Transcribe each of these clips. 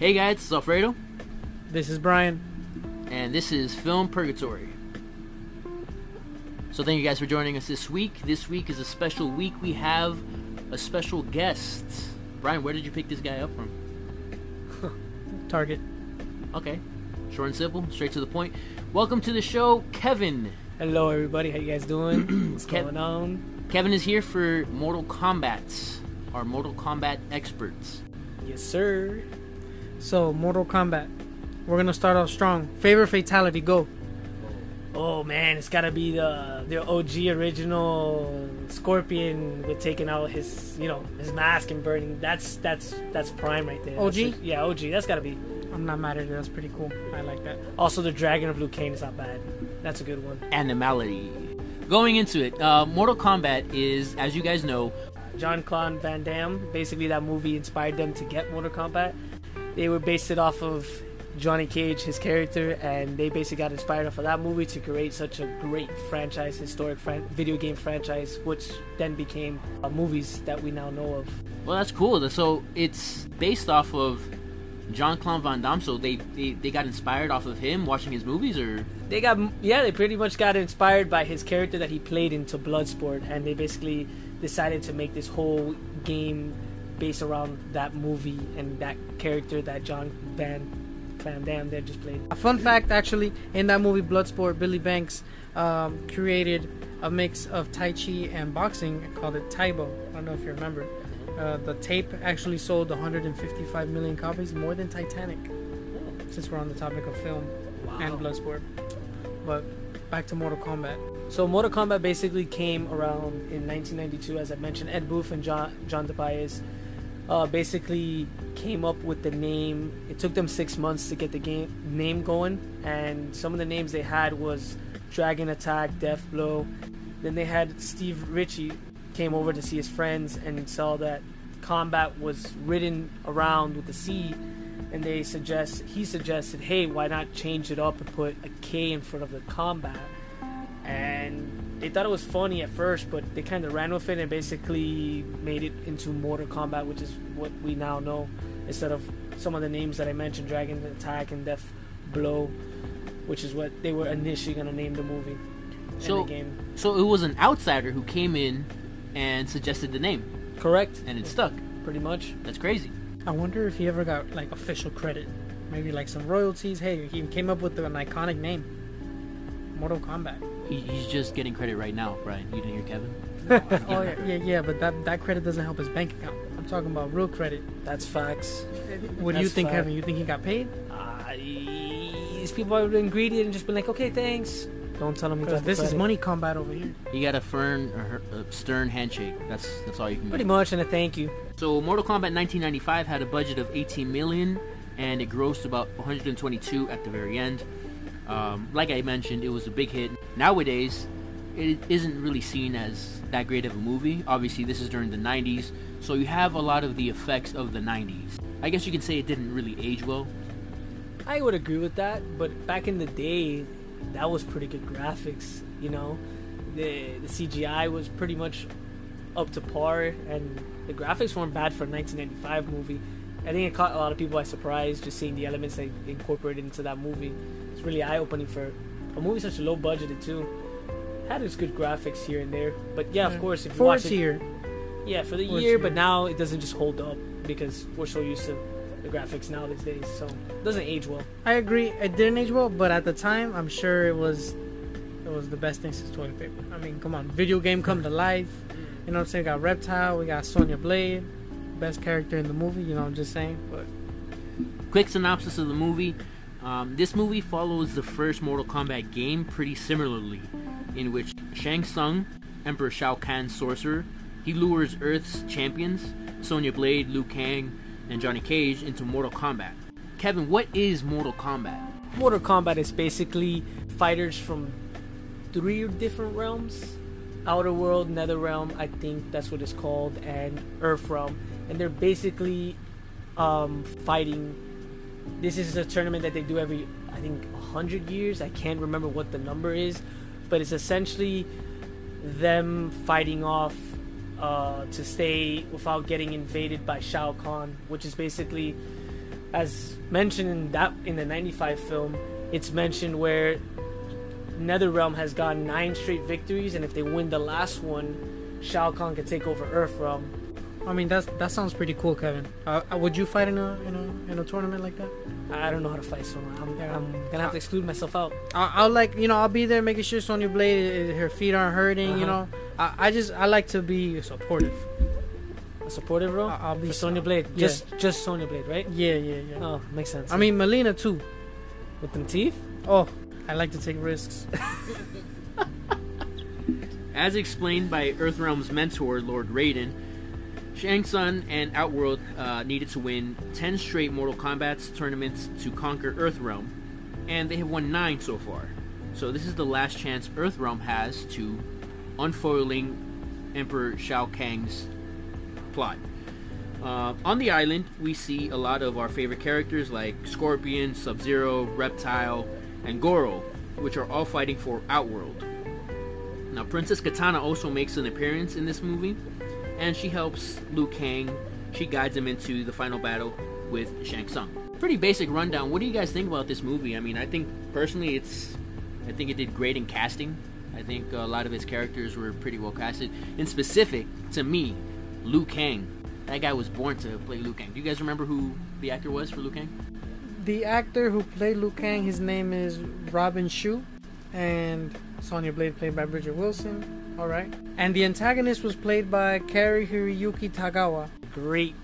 Hey guys, it's Alfredo, This is Brian. and this is Film Purgatory. So thank you guys for joining us this week. This week is a special week. We have a special guest. Brian, where did you pick this guy up from? Target. Okay, short and simple, straight to the point. Welcome to the show, Kevin. Hello, everybody. How you guys doing? What's Kev- going on? Kevin is here for Mortal Kombat, our Mortal Kombat experts. Yes, sir. So, Mortal Kombat. We're gonna start off strong. Favorite fatality, go. Oh man, it's gotta be the the OG original Scorpion with taking out his you know his mask and burning. That's that's that's prime right there. OG? That's- yeah, OG. That's gotta be. I'm not mad at it. That's pretty cool. I like that. Also, the Dragon of Liu Kang is not bad. That's a good one. Animality. Going into it, uh, Mortal Kombat is, as you guys know, John Claude Van Damme. Basically, that movie inspired them to get Mortal Kombat. They were based it off of Johnny Cage, his character, and they basically got inspired off of that movie to create such a great franchise, historic fran- video game franchise, which then became uh, movies that we now know of. Well, that's cool. So it's based off of John Claude Van Damme. So they, they they got inspired off of him watching his movies, or They got, yeah, they pretty much got inspired by his character that he played into Bloodsport, and they basically decided to make this whole game based around that movie and that character that John Van Van Damme there just played. A fun fact, actually, in that movie Bloodsport, Billy Blanks um, created a mix of Tai Chi and boxing called it Tae Bo. I don't know if you remember. Uh, the tape actually sold 155 million copies, more than Titanic. Since we're on the topic of film and Bloodsport, but back to Mortal Kombat. So Mortal Kombat basically came around in 1992, as I mentioned. Ed Boon and John John uh, basically came up with the name. It took them six months to get the game name going, and some of the names they had was Dragon Attack, Death Blow. Then they had Steve Ritchie came over to see his friends and saw that combat was written around with the C, and they suggest he suggested, hey, why not change it up and put a K in front of the combat? and they thought it was funny at first, but they kind of ran with it and basically made it into Mortal Kombat, which is what we now know, instead of some of the names that I mentioned, Dragon Attack and Death Blow, which is what they were initially gonna name the movie So- and the game. so it was an outsider who came in and suggested the name, Correct, and it stuck. pretty much. That's crazy. I wonder if he ever got like official credit, maybe like some royalties. Hey, he came up with an iconic name, Mortal Kombat. He, he's just getting credit right now, Brian. You didn't hear Kevin? Oh yeah, yeah, yeah, but that that credit doesn't help his bank account. I'm talking about real credit. That's facts. What do you That's think, fact. Kevin? You think he got paid? Uh, these people have been greedy and just been like, okay, thanks. Don't tell them he Because got the this is money combat over here. He got a firm, or a stern handshake. That's that's all you can Pretty get. much, and a thank you. So Mortal Kombat 1995 had a budget of 18 million, and it grossed about 122 at the very end. Um, like I mentioned, it was a big hit. Nowadays, it isn't really seen as that great of a movie. Obviously, this is during the 90s, so you have a lot of the effects of the 90s. I guess you could say it didn't really age well. I would agree with that, but back in the day, that was pretty good graphics. You know, the the CGI was pretty much up to par, and the graphics weren't bad for a 1995 movie. I think it caught a lot of people by surprise just seeing the elements they incorporated into that movie. It's really eye opening for a movie such a low budgeted too. Had its good graphics here and there, but yeah, of course, if you For watch its it, year. yeah, for the For its year, year. but now it doesn't just hold up because we're so used to the graphics now these days, so it doesn't age well. I agree. It didn't age well, but at the time, I'm sure it was it was the best thing since toilet paper. I mean, come on, video game come to life. You know what I'm saying? We got Reptile, we got Sonya Blade, best character in the movie. You know, what I'm just saying. But Quick synopsis of the movie. Um, this movie follows the first Mortal Kombat game pretty similarly, in which Shang Tsung, Emperor Shao Kahn's sorcerer, he lures Earth's champions, Sonya Blade, Liu Kang, and Johnny Cage into Mortal Kombat. Kevin, what is Mortal Kombat? Mortal Kombat is basically fighters from three different realms Outer World, Nether Realm, I think that's what it's called, and Earth Realm. And they're basically um, fighting. This is a tournament that they do every, I think, 100 years. I can't remember what the number is, but it's essentially them fighting off uh, to stay without getting invaded by Shao Kahn, which is basically as mentioned in that in the 95 film, it's mentioned where NetherRealm has gotten nine straight victories, and if they win the last one, Shao Kahn can take over Earthrealm. I mean, that's that sounds pretty cool, Kevin. Uh, uh, would you fight in a in a in a tournament like that? I don't know how to fight, so I'm, I'm gonna have to exclude myself out. I, I'll like you know I'll be there making sure Sonya Blade uh, her feet aren't hurting. You Uh-huh. know, I, I just I like to be supportive. A supportive role I- I'll be for Sonya Blade, yeah. just just Sonya Blade, right? Yeah, yeah, yeah. Oh, makes sense. I mean Mileena too. with them teeth. Oh, I like to take risks. As explained by Earthrealm's mentor, Lord Raiden, Shang Tsung and Outworld uh, needed to win 10 straight Mortal Kombat tournaments to conquer Earthrealm, and they have won 9 so far. So this is the last chance Earthrealm has to unfoiling Emperor Shao Kang's plot. Uh, on the island, we see a lot of our favorite characters like Scorpion, Sub Zero, Reptile, and Goro, which are all fighting for Outworld. Now, Princess Kitana also makes an appearance in this movie, and she helps Liu Kang. She guides him into the final battle with Shang Tsung. Pretty basic rundown. What do you guys think about this movie? I mean, I think personally, it's, I think it did great in casting. I think a lot of its characters were pretty well casted. In specific, to me, Liu Kang. That guy was born to play Liu Kang. Do you guys remember who the actor was for Liu Kang? the actor who played Liu Kang, his name is Robin Shou, and Sonya Blade played by Bridget Wilson. All right, and the antagonist was played by Cary-Hiroyuki Tagawa. Great.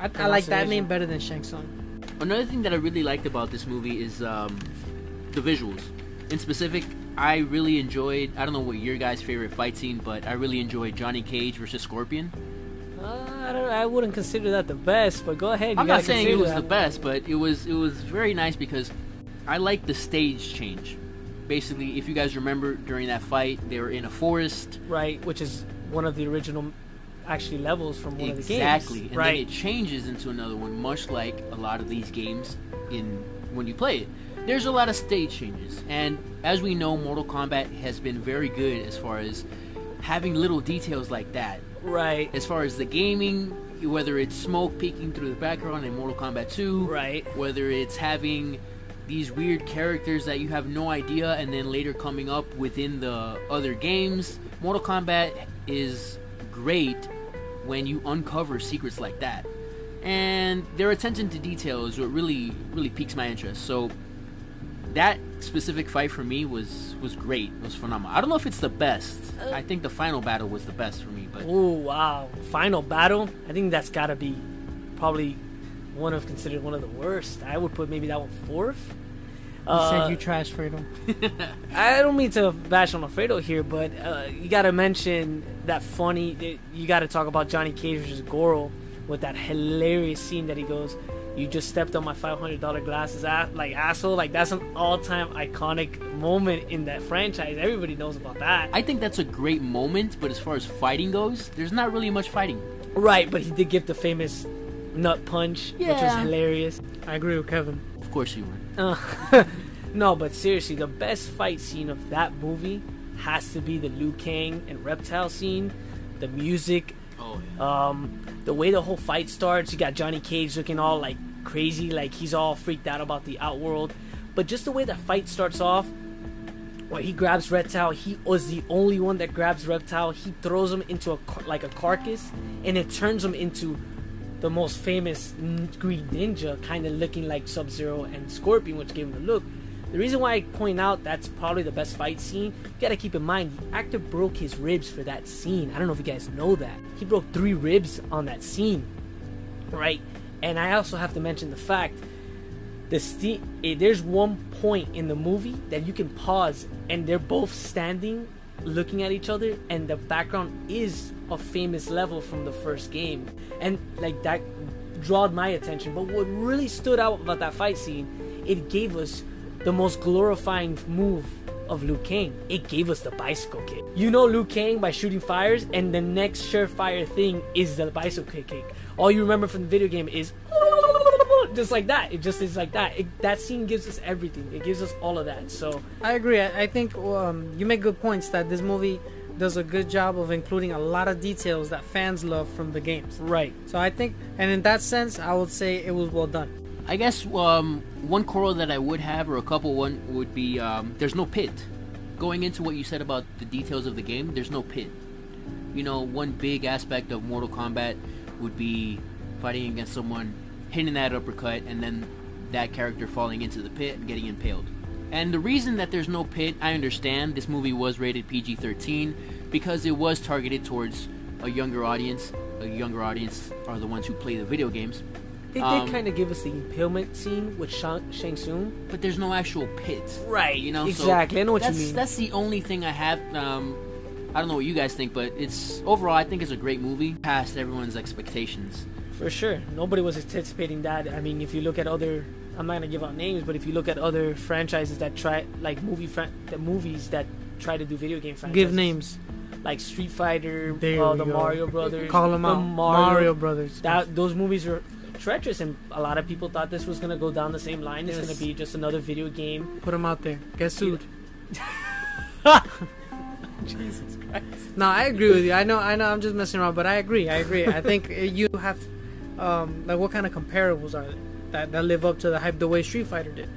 I, I like that name better than Shang Tsung. Another thing that I really liked about this movie is um, the visuals. In specific, I really enjoyed. I don't know what your guys' favorite fight scene, but I really enjoyed Johnny Cage versus Scorpion. Uh, I don't. I wouldn't consider that the best, but go ahead. You I'm not saying it was that. the best, but it was it was very nice because I like the stage change. Basically, if you guys remember during that fight, they were in a forest. right? Which is one of the original, actually levels from one exactly, of the games. Exactly. And right. then it changes into another one, much like a lot of these games in when you play it. There's a lot of stage changes, and as we know, Mortal Kombat has been very good as far as having little details like that. right. As far as the gaming, whether it's smoke peeking through the background in Mortal Kombat 2, Right. whether it's having these weird characters that you have no idea and then later coming up within the other games. Mortal Kombat is great when you uncover secrets like that. And their attention to detail is what really really piques my interest. So that specific fight for me was was great. It was phenomenal. I don't know if it's the best. Uh. I think the final battle was the best for me, but Oh wow! Final battle. I think that's got to be probably one of considered one of the worst. I would put maybe that one fourth. You Uh, said you trash Fredo. I don't mean to bash on Alfredo here, but uh, you got to mention that funny. You got to talk about Johnny Cage versus Goro with that hilarious scene that he goes, "You just stepped on my five hundred dollar glasses, ass, like asshole." Like that's an all time iconic moment in that franchise. Everybody knows about that, I think that's a great moment, but as far as fighting goes, there's not really much fighting. right? But he did give the famous nut punch, which was hilarious. I agree with Kevin. Of course you would. Uh, no, but seriously, the best fight scene of that movie has to be the Liu Kang and Reptile scene. The music, Oh yeah. um, the way the whole fight starts. You got Johnny Cage looking all like crazy, like he's all freaked out about the outworld. But just the way the fight starts off, where he grabs Reptile, he was the only one that grabs Reptile. He throws him into a car- like a carcass, and it turns him into the most famous Green Ninja, kind of looking like Sub Zero and Scorpion, which gave him the look. The reason why I point out that's probably the best fight scene, you gotta keep in mind the actor broke his ribs for that scene. I don't know if you guys know that. He broke three ribs on that scene, right? And I also have to mention the fact the ste- eh, there's one point in the movie that you can pause and they're both standing looking at each other and the background is a famous level from the first game and like that drawed my attention but what really stood out about that fight scene it gave us the most glorifying move of Liu Kang. It gave us the bicycle kick. You know Liu Kang by shooting fires, and the next surefire thing is the bicycle kick. All you remember from the video game is just like that. It just is like that. It, that scene gives us everything. It gives us all of that. So I agree. I, I think um, you make good points that this movie does a good job of including a lot of details that fans love from the games. right. So I think, and in that sense, I would say it was well done. I guess um, one quarrel that I would have, or a couple one, would be um, there's no pit. Going into what you said about the details of the game, there's no pit. You know, one big aspect of Mortal Kombat would be fighting against someone, hitting that uppercut, and then that character falling into the pit and getting impaled. And the reason that there's no pit, I understand this movie was rated PG 13 because it was targeted towards a younger audience. A younger audience are the ones who play the video games. They Um, did kind of give us the impalement scene with Shang, Shang Tsung. But there's no actual pit. Right, You know, so exactly. I know what you mean. That's the only thing I have. Um, I don't know what you guys think, but it's overall I think it's a great movie, past everyone's expectations. For sure. Nobody was anticipating that. I mean, if you look at other, I'm not gonna give out names, but if you look at other franchises that try, like movie, fran- the movies that try to do video game franchises, Give names. like Street Fighter, uh, the go. Mario Brothers, Call them the out. Mario, Mario, Brothers. That those movies are treacherous, and a lot of people thought this was gonna go down the same line. It's Yes. gonna be just another video game. Put them out there. Get sued. Jesus Christ. No, I agree with you. I know, I know. I'm just messing around, but I agree. I agree. I think you have, um, like, what kind of comparables are that that live up to the hype the way Street Fighter did,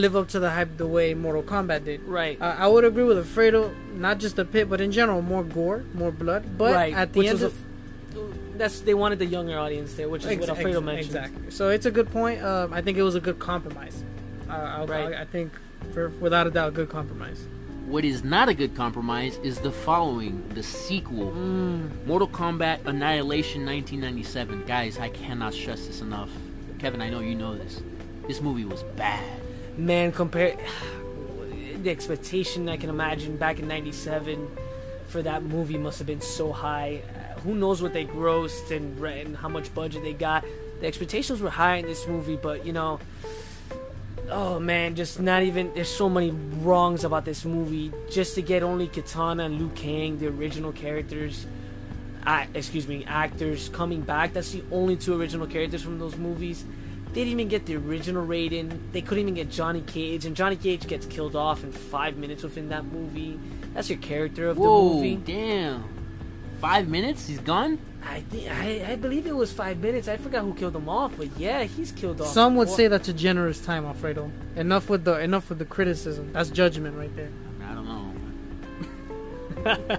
live up to the hype the way Mortal Kombat did. Right. Uh, I would agree with Alfredo, not just the pit, but in general, more gore, more blood. But right. at the which end, was a of, that's they wanted the younger audience there, which is Ex- what Alfredo ex- mentioned. Exactly. So it's a good point. Um, I think it was a good compromise. Uh, I'll, Right. I, I think, for, without a doubt, a good compromise. What is not a good compromise is the following, the sequel, Mm. Mortal Kombat Annihilation 1997. Guys, I cannot stress this enough. Kevin, I know you know this. This movie was bad. man compare the expectation i can imagine back in 97 for that movie must have been so high Uh, who knows what they grossed and, and how much budget they got the expectations were high in this movie but you know oh man just not even there's so many wrongs about this movie just to get only kitana and liu kang the original characters uh, excuse me actors coming back that's the only two original characters from those movies they didn't even get the original Raiden. They couldn't even get Johnny Cage, and Johnny Cage gets killed off in five minutes within that movie. That's your character of the Whoa, movie. damn. Five minutes? He's gone? I think I, I believe it was five minutes. I forgot who killed him off, but yeah, he's killed off. Some would Well, say that's a generous time, Alfredo. Enough with the enough with the criticism. That's judgment right there. I don't know.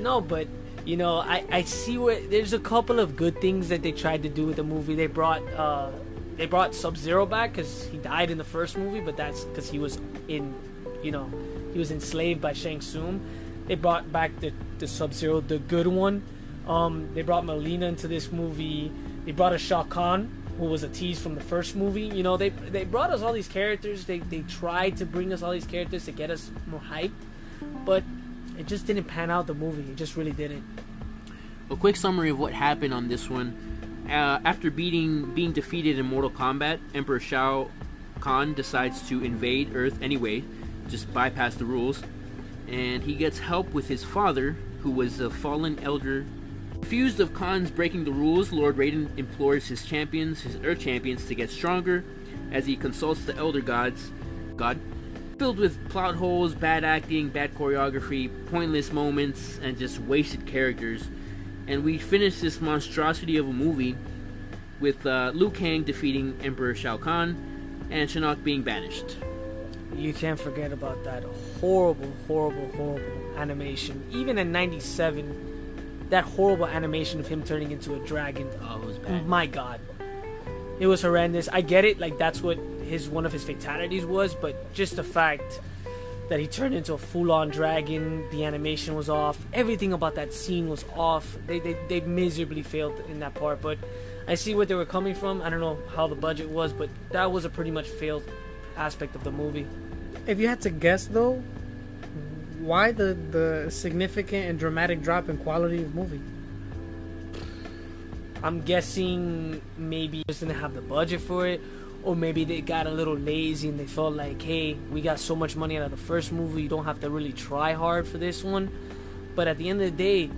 no, but you know, I I see what there's a couple of good things that they tried to do with the movie. They brought uh they brought Sub Zero back because he died in the first movie, but that's because he was in, you know, he was enslaved by Shang Tsung. They brought back the the Sub Zero, the good one. Um, they brought Mileena into this movie. They brought a Shao Kahn, who was a tease from the first movie. You know, they they brought us all these characters. They they tried to bring us all these characters to get us more hyped, but it just didn't pan out. The movie, it just really didn't. A quick summary of what happened on this one. Uh, after beating being defeated in Mortal Kombat, Emperor Shao Kahn decides to invade Earth anyway, just bypass the rules, and he gets help with his father, who was a fallen elder. Confused of Khan's breaking the rules, Lord Raiden implores his champions, his Earth champions, to get stronger as he consults the Elder Gods. God, filled with plot holes, bad acting, bad choreography, pointless moments, and just wasted characters. And we finish this monstrosity of a movie with uh, Liu Kang defeating Emperor Shao Kahn and Shinnok being banished. You can't forget about that horrible, horrible, horrible animation. Even in '97, that horrible animation of him turning into a dragon. Oh, it was bad. Oh my God, it was horrendous. I get it, like that's what his one of his fatalities was, but just the fact that he turned into a full-on dragon, the animation was off. Everything about that scene was off. They they, they miserably failed in that part, but. I see where they were coming from. I don't know how the budget was, but that was a pretty much failed aspect of the movie. If you had to guess though, why the the significant and dramatic drop in quality of movie? I'm guessing maybe just didn't have the budget for it, or maybe they got a little lazy and they felt like, hey, we got so much money out of the first movie, you don't have to really try hard for this one. But at the end of the day,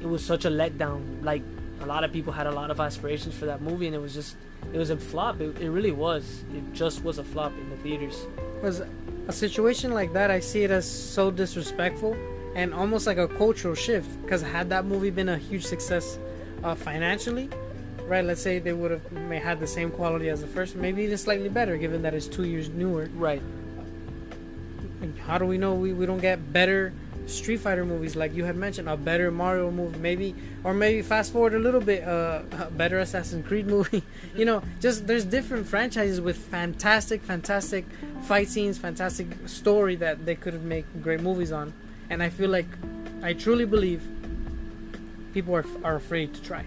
it was such a letdown. Like a lot of people had a lot of aspirations for that movie, and it was just it was a flop. It, it really was. It just was a flop in the theaters. Because a situation like that, I see it as so disrespectful and almost like a cultural shift. Because had that movie been a huge success uh, financially, right? Let's say they would have may had the same quality as the first, maybe even slightly better, given that it's two years newer. Right. How do we know we, we don't get better Street Fighter movies like you had mentioned, a better Mario movie, maybe, or maybe fast forward a little bit, uh, a better Assassin's Creed movie. you know, just there's different franchises with fantastic, fantastic fight scenes, fantastic story that they could made great movies on, and I feel like, I truly believe, people are are afraid to try.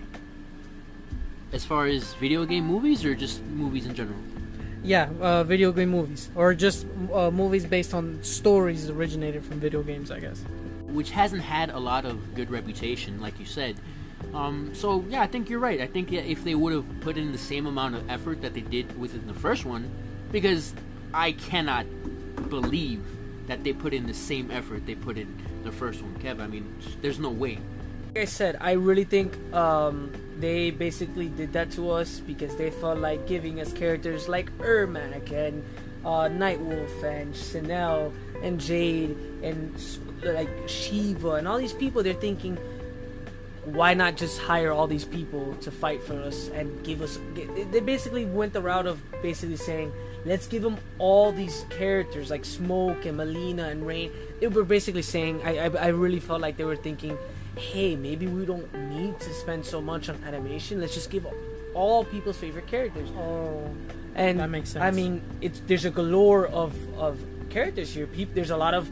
As far as video game movies or just movies in general? Yeah, uh, video game movies, or just uh, movies based on stories originated from video games, I guess. which hasn't had a lot of good reputation, like you said. Um, so yeah, I think you're right. I think if they would have put in the same amount of effort that they did within the first one, because I cannot believe that they put in the same effort they put in the first one, Kev. I mean, there's no way. Like I said, I really think um, they basically did that to us because they felt like giving us characters like Ermac and uh, Nightwolf and Chanel and Jade and like Sheeva and all these people. They're thinking, why not just hire all these people to fight for us and give us? They basically went the route of basically saying, let's give them all these characters like Smoke and Mileena and Rain. They were basically saying, I, I, I really felt like they were thinking, hey, maybe we don't need to spend so much on animation. Let's just give all people's favorite characters. Oh, And That makes sense. I mean, it's there's a galore of of characters here. Peop there's a lot of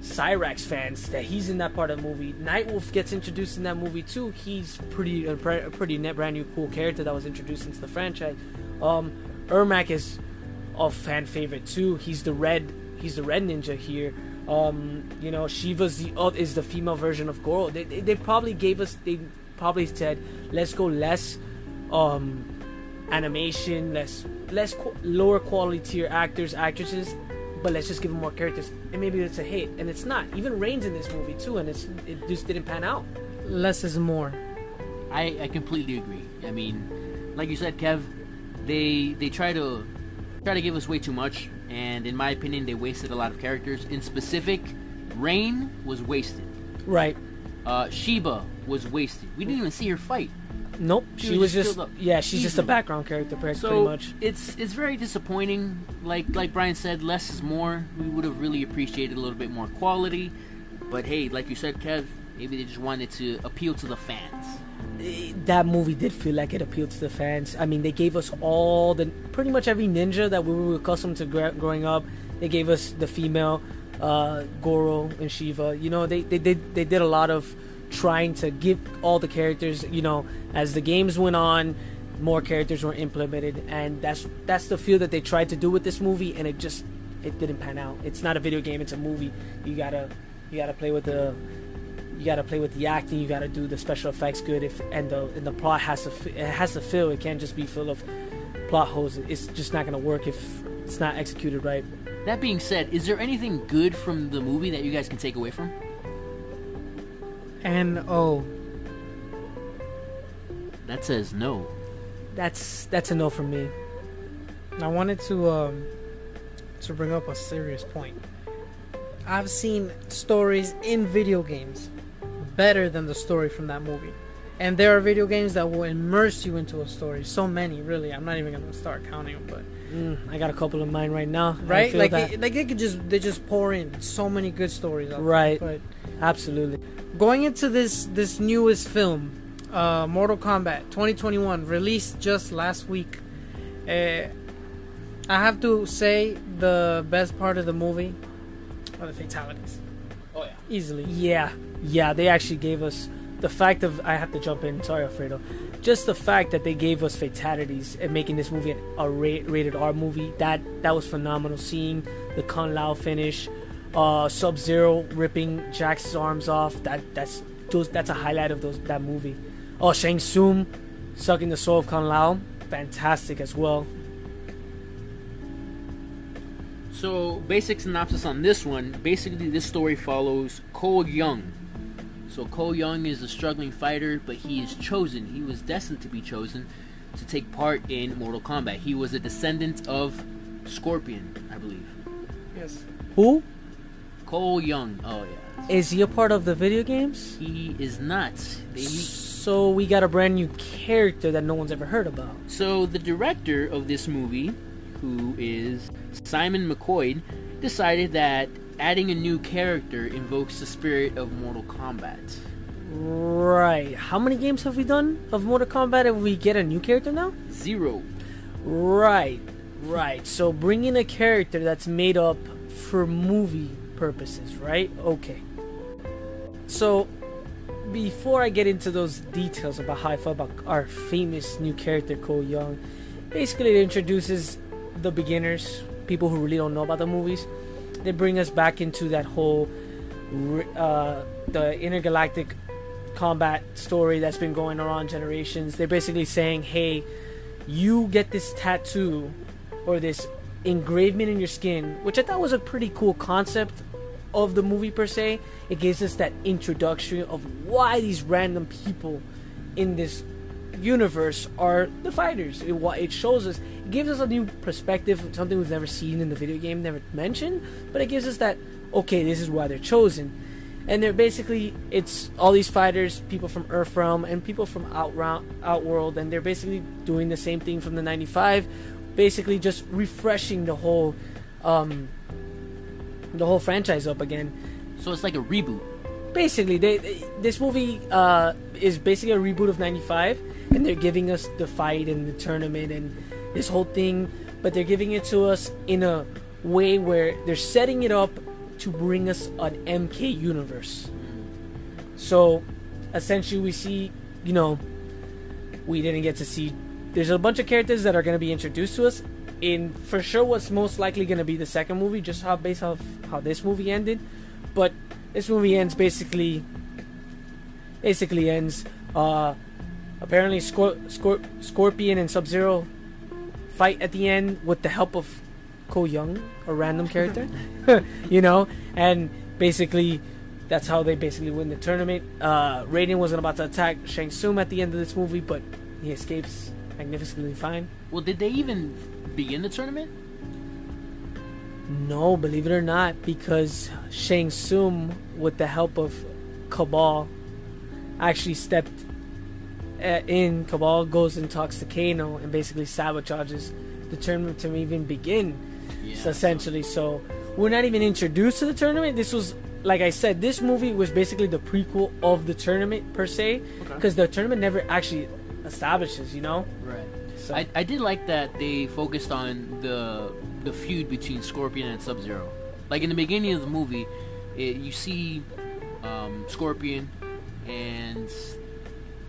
Cyrax fans that he's in that part of the movie. Nightwolf gets introduced in that movie too. He's pretty a, a pretty net brand new cool character that was introduced into the franchise. Um, Ermac is a fan favorite too. He's the red he's the red ninja here. Um, you know, Sheeva's the uh, is the female version of Goro. They, they, they probably gave us they probably said let's go less um animation, less less qu- lower quality tier actors, actresses, but let's just give them more characters, and maybe it's a hit. And it's not. Even Rain's in this movie too, and it's it just didn't pan out. less is more. I, I completely agree. I mean, like you said, Kev, they they try to try to give us way too much, and in my opinion, they wasted a lot of characters. In specific, Rain was wasted. Right. Uh, Sheeva was wasted. We didn't even see her fight. Nope. She She, was was just yeah. She's just a background character, pre- So pretty much. it's it's very disappointing. Like like Brian said, less is more. We would have really appreciated a little bit more quality, but hey, like you said, Kev, maybe they just wanted to appeal to the fans. That movie did feel like it appealed to the fans. I mean, they gave us all the pretty much every ninja that we were accustomed to gra- growing up. They gave us the female uh, Goro and Sheeva. You know, they they did they did a lot of trying to give all the characters. You know, as the games went on, more characters were implemented, and that's that's the feel that they tried to do with this movie, and it just it didn't pan out. It's not a video game; it's a movie. You gotta you gotta play with the you gotta play with the acting. You gotta do the special effects good. If and the and the plot has to it has to fill. It can't just be full of plot holes. It's just not gonna work if it's not executed right. That being said, is there anything good from the movie that you guys can take away from? And oh, That says no. That's that's a no for me. I wanted to um to bring up a serious point. I've seen stories in video games better than the story from that movie. And there are video games that will immerse you into a story. So many, really. I'm not even gonna start counting them, but Mm, I got a couple in mind right now. Right, like it, like they could just they just pour in so many good stories. Out there. Right. But absolutely. going into this this newest film, uh, Mortal Kombat 2021, released just last week. Uh, I have to say the best part of the movie are the fatalities. Easily. Yeah, yeah. They actually gave us the fact of I have to jump in. Sorry, Alfredo. Just the fact that they gave us fatalities and making this movie a ra- rated R movie that that was phenomenal. Seeing the Kung Lao finish, uh, Sub Zero ripping Jax's arms off. That that's those that's a highlight of those that movie. Oh, Shang Tsung sucking the soul of Kung Lao. Fantastic as well. So, basic synopsis on this one. Basically, this story follows Cole Young. So, Cole Young is a struggling fighter, but he is chosen. He was destined to be chosen to take part in Mortal Kombat. He was a descendant of Scorpion, I believe. Yes. Who Cole Young. Oh yeah. is he a part of the video games? He is not. They, So we got a brand new character that no one's ever heard about. So the director of this movie, who is Simon McQuoid, decided that adding a new character invokes the spirit of Mortal Kombat. Right. How many games have we done of Mortal Kombat and we get a new character now? Zero. Right. Right. So bringing a character that's made up for movie purposes, right? Okay. So before I get into those details about how I feel about our famous new character Cole Young, basically it introduces the beginners, people who really don't know about the movies. They bring us back into that whole uh, the intergalactic combat story that's been going on generations. They're basically saying, "Hey, you get this tattoo or this engravement in your skin," which I thought was a pretty cool concept of the movie per se. It gives us that introduction of why these random people in this universe are the fighters. It, it shows us, gives us a new perspective, something we've never seen in the video game, never mentioned, but it gives us that, okay, this is why they're chosen. And they're basically, it's all these fighters, people from Earthrealm and people from Outround, Outworld, and they're basically doing the same thing from the 95, basically just refreshing the whole, um, the whole franchise up again. So it's like a reboot. Basically, they, they this movie uh, is basically a reboot of '95, and they're giving us the fight and the tournament and this whole thing, but they're giving it to us in a way where they're setting it up to bring us an MK universe. So, essentially, we see, you know, we didn't get to see. There's a bunch of characters that are going to be introduced to us in for sure what's most likely going to be the second movie, just how based off how this movie ended. But this movie ends basically basically ends uh apparently Scor- Scor- Scorpion and Sub Zero fight at the end with the help of Cole Young, a random character, you know, and basically that's how they basically win the tournament. Uh, Raiden wasn't about to attack Shang Tsung at the end of this movie, but he escapes magnificently fine. Well, did they even begin the tournament? No, believe it or not, because Shang Tsung, with the help of Kabal, actually stepped in. Kabal goes and talks to Kano and basically sabotages the tournament to even begin. Yeah. So essentially, so we're not even introduced to the tournament. This was, like I said, this movie was basically the prequel of the tournament per se, because the tournament never actually establishes, you know. Right. So I, I did like that they focused on the the feud between Scorpion and Sub Zero. Like in the beginning of the movie, it, you see um, Scorpion and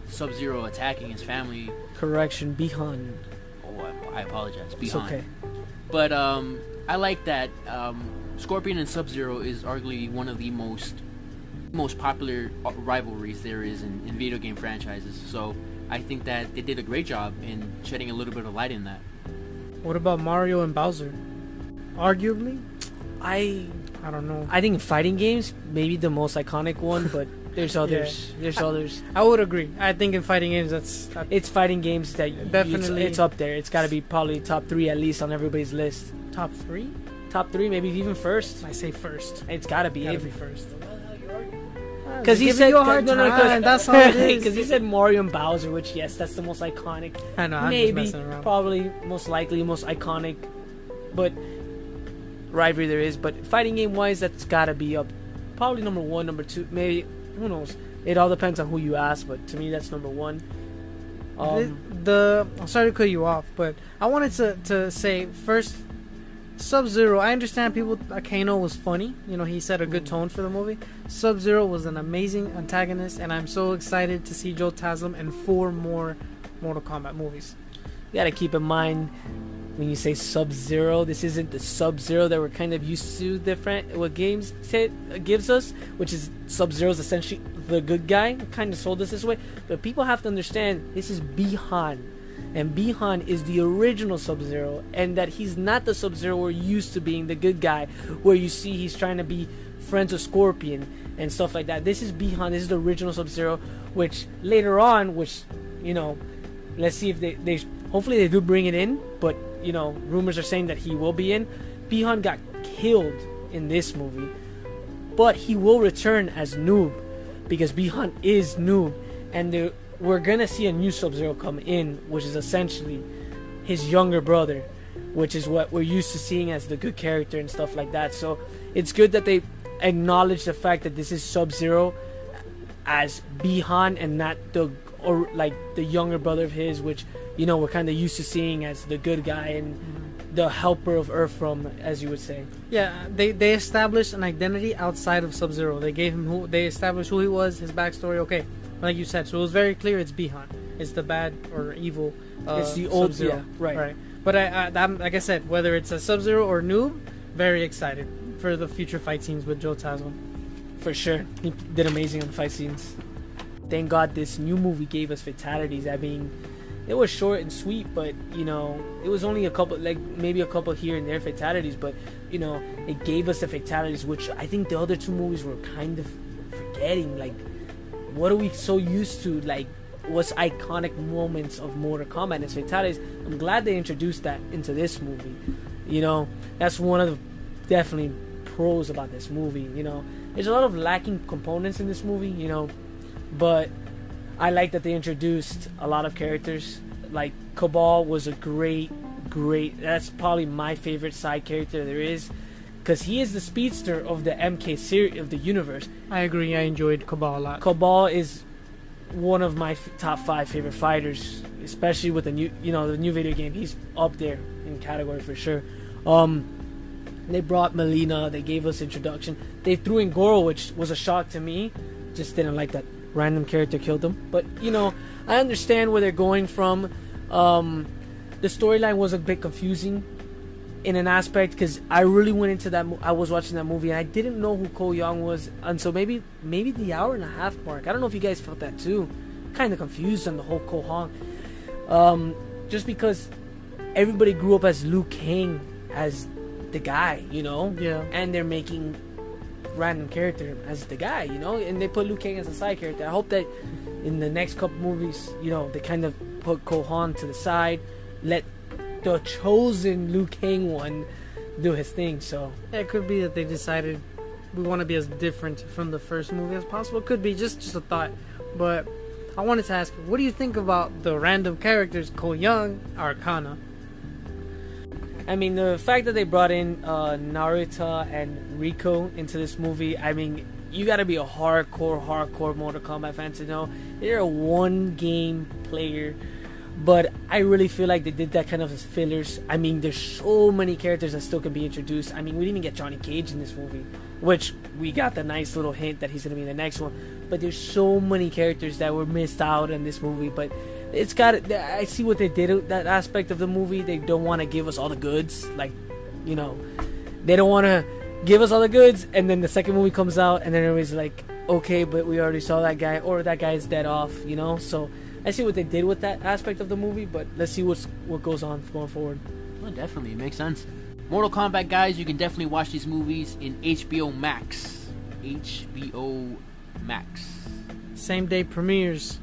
Sub Zero attacking his family. correction, Bihan. Oh, I, I apologize. It's Behind. okay. But um, I like that um, Scorpion and Sub Zero is arguably one of the most most popular uh, rivalries there is in, in video game franchises. So I think that they did a great job in shedding a little bit of light in that. What about Mario and Bowser? Arguably, I I don't know. I think fighting games, maybe the most iconic one, but there's others. There's others. I would agree. I think in fighting games, that's that, It's fighting games that Definitely. It's, it's up there. It's got to be probably top three at least on everybody's list. top three. Top three, maybe even first. I say first. It's got to be. Gotta be first. Ah, because he said you a hard no, no, time, that's how it is. Because he said Mario and Bowser, which yes, that's the most iconic. I know. I'm Maybe, probably, most likely, most iconic, but rivalry there is. But fighting game wise, that's got to be up. Probably number one, number two, maybe. Who knows? It all depends on who you ask, but to me, that's number one. Um, the, the I'm sorry to cut you off, but I wanted to to say first, Sub Zero. I understand people. Kano was funny. You know, he set a good Mm. tone for the movie. Sub Zero was an amazing antagonist, and I'm so excited to see Joe Taslim in four more Mortal Kombat movies. you got to keep in mind when you say Sub Zero, this isn't the Sub Zero that we're kind of used to. Different what games say, uh, gives us, which is Sub Zero is essentially the good guy. Kind of sold us this way, but people have to understand this is Bihan, and Bihan is the original Sub Zero, and that he's not the Sub Zero we're used to being the good guy, where you see he's trying to be friends with Scorpion and stuff like that. This is Bihan. This is the original Sub Zero, which later on, which you know, let's see if they they hopefully they do bring it in, but you know, rumors are saying that he will be in. Bihan got killed in this movie, but he will return as Noob because Bihan is Noob, and we're gonna see a new Sub Zero come in, which is essentially his younger brother, which is what we're used to seeing as the good character and stuff like that. So it's good that they acknowledge the fact that this is Sub Zero as Bi-Han and not the or like the younger brother of his, which you know we're kind of used to seeing as the good guy and the helper of Earth from, as you would say. Yeah, they they established an identity outside of Sub Zero. They gave him who they established who he was, his backstory. Okay, like you said, so it was very clear. It's Bi-Han. It's the bad or evil. Uh, it's the old, Sub-Zero. yeah, right. right. But I, I I'm, like I said, whether it's a Sub Zero or Noob, very excited for the future fight scenes with Joe Taslim. For sure, he did amazing on the fight scenes. Thank God this new movie gave us fatalities. I mean, it was short and sweet, but you know, it was only a couple, like maybe a couple here and there fatalities, but you know, it gave us the fatalities, which I think the other two movies were kind of forgetting. Like, what are we so used to? Like, what's iconic moments of Mortal Kombat and fatalities? I'm glad they introduced that into this movie. You know, that's one of the definitely pros about this movie. You know, there's a lot of lacking components in this movie. You know, but I like that they introduced a lot of characters. Like Kabal was a great, great. That's probably my favorite side character there is, because he is the speedster of the MK series of the universe. I agree. I enjoyed Kabal a lot. Kabal is one of my f- top five favorite fighters, especially with the new, you know, the new video game. He's up there in category for sure. Um, they brought Mileena. They gave us introduction. They threw in Goro, which was a shock to me. Just didn't like that random character killed him. But you know, I understand where they're going from. Um, the storyline was a bit confusing in an aspect because I really went into that. Mo- I was watching that movie and I didn't know who Cole Young was until maybe maybe the hour and a half mark. I don't know if you guys felt that too. Kind of confused on the whole Cole Hong, um, just because everybody grew up as Liu Kang as the guy, you know, Yeah. and they're making random character as the guy, you know, and they put Liu Kang as a side character. I hope that in the next couple movies, you know, they kind of put Kohan to the side, let the chosen Liu Kang one do his thing. So it could be that they decided we want to be as different from the first movie as possible. It could be just just a thought, but I wanted to ask, what do you think about the random characters Cole Young, Arcana? I mean, the fact that they brought in uh, Nitara and Reiko into this movie, I mean, you got to be a hardcore, hardcore Mortal Kombat fan to know they're a one game player. But I really feel like they did that kind of as fillers. I mean, there's so many characters that still can be introduced. I mean, we didn't even get Johnny Cage in this movie, which we got the nice little hint that he's to be in the next one. But there's so many characters that were missed out in this movie. But it's got I see what they did with that aspect of the movie. They don't want to give us all the goods, like you know, they don't want to give us all the goods, and then the second movie comes out, and then everybody's like, okay, but we already saw that guy, or that guy's dead off, you know. So I see what they did with that aspect of the movie, but let's see what's what goes on going forward. Well, definitely, it makes sense. Mortal Kombat, guys, you can definitely watch these movies in HBO Max. HBO Max. Same day premieres.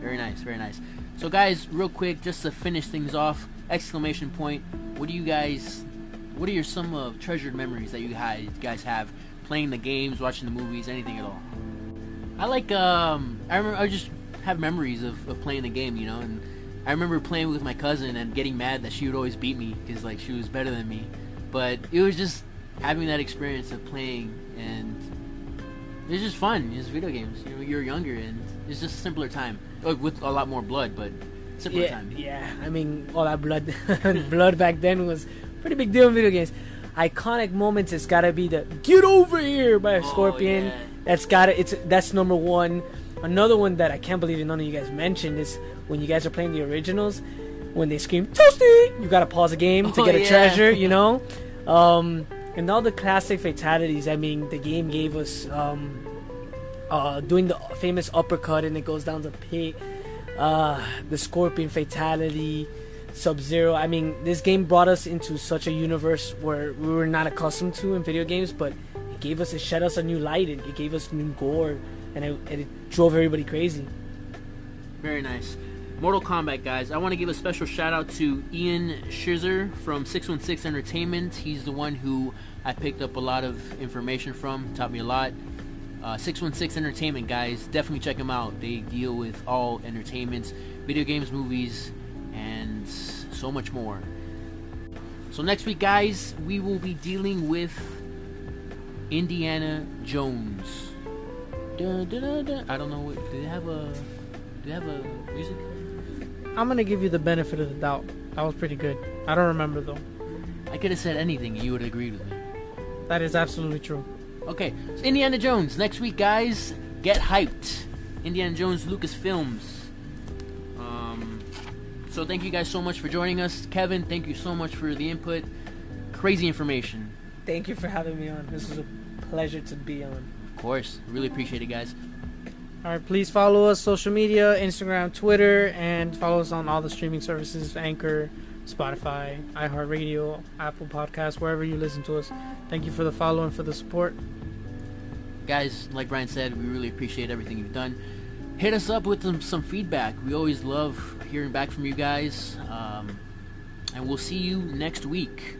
Very nice, very nice. So, guys, real quick, just to finish things off, exclamation point. What do you guys? What are your some uh, treasured memories that you guys guys have playing the games, watching the movies, anything at all? I like. Um, I remember. I just have memories of, of playing the game, you know, and I remember playing with my cousin and getting mad that she would always beat me because like she was better than me. But it was just having that experience of playing and it's just fun. It's video games. You know, you're younger and it's just a simpler time with a lot more blood, but simpler Yeah, time. yeah. I mean, all that blood, blood back then was pretty big deal in video games. Iconic moments. It's got to be the "Get over here" by Oh, Scorpion. yeah. That's got to. It's that's number one. Another one that I can't believe none of you guys mentioned is when you guys are playing the originals, when they scream "Toasty," you gotta pause the game to Oh, get a yeah. treasure. You know, um, and all the classic fatalities. I mean, the game gave us um, uh, doing the famous uppercut and it goes down the pit. Uh, the Scorpion fatality, Sub Zero. I mean, this game brought us into such a universe where we were not accustomed to in video games, but it gave us, it shed us a new light, it, it gave us new gore, and it, and it drove everybody crazy. Very nice. Mortal Kombat, guys. I want to give a special shout out to Ian Schizer from 616 Entertainment. He's the one who I picked up a lot of information from, taught me a lot. Uh, 616 Entertainment, guys. Definitely check them out. They deal with all entertainments, video games, movies, and so much more. So next week, guys, we will be dealing with Indiana Jones. Dun, dun, dun. I don't know. What, do they have a? Do they have a music? I'm gonna give you the benefit of the doubt. That was pretty good. I don't remember though. I could have said anything, you would have agreed with me. That is absolutely true. Okay, so Indiana Jones next week, guys. Get hyped. Indiana Jones, Lucasfilms. Um, so thank you guys so much for joining us, Kevin. Thank you so much for the input. Crazy information. Thank you for having me on. This was a pleasure to be on. Of course, really appreciate it, guys. All right, please follow us social media, Instagram, Twitter, and follow us on all the streaming services: Anchor, Spotify, iHeartRadio, Apple Podcasts, wherever you listen to us. Thank you for the follow and for the support. Guys, like Brian said, we really appreciate everything you've done. Hit us up with some, some feedback. We always love hearing back from you guys. Um, and we'll see you next week.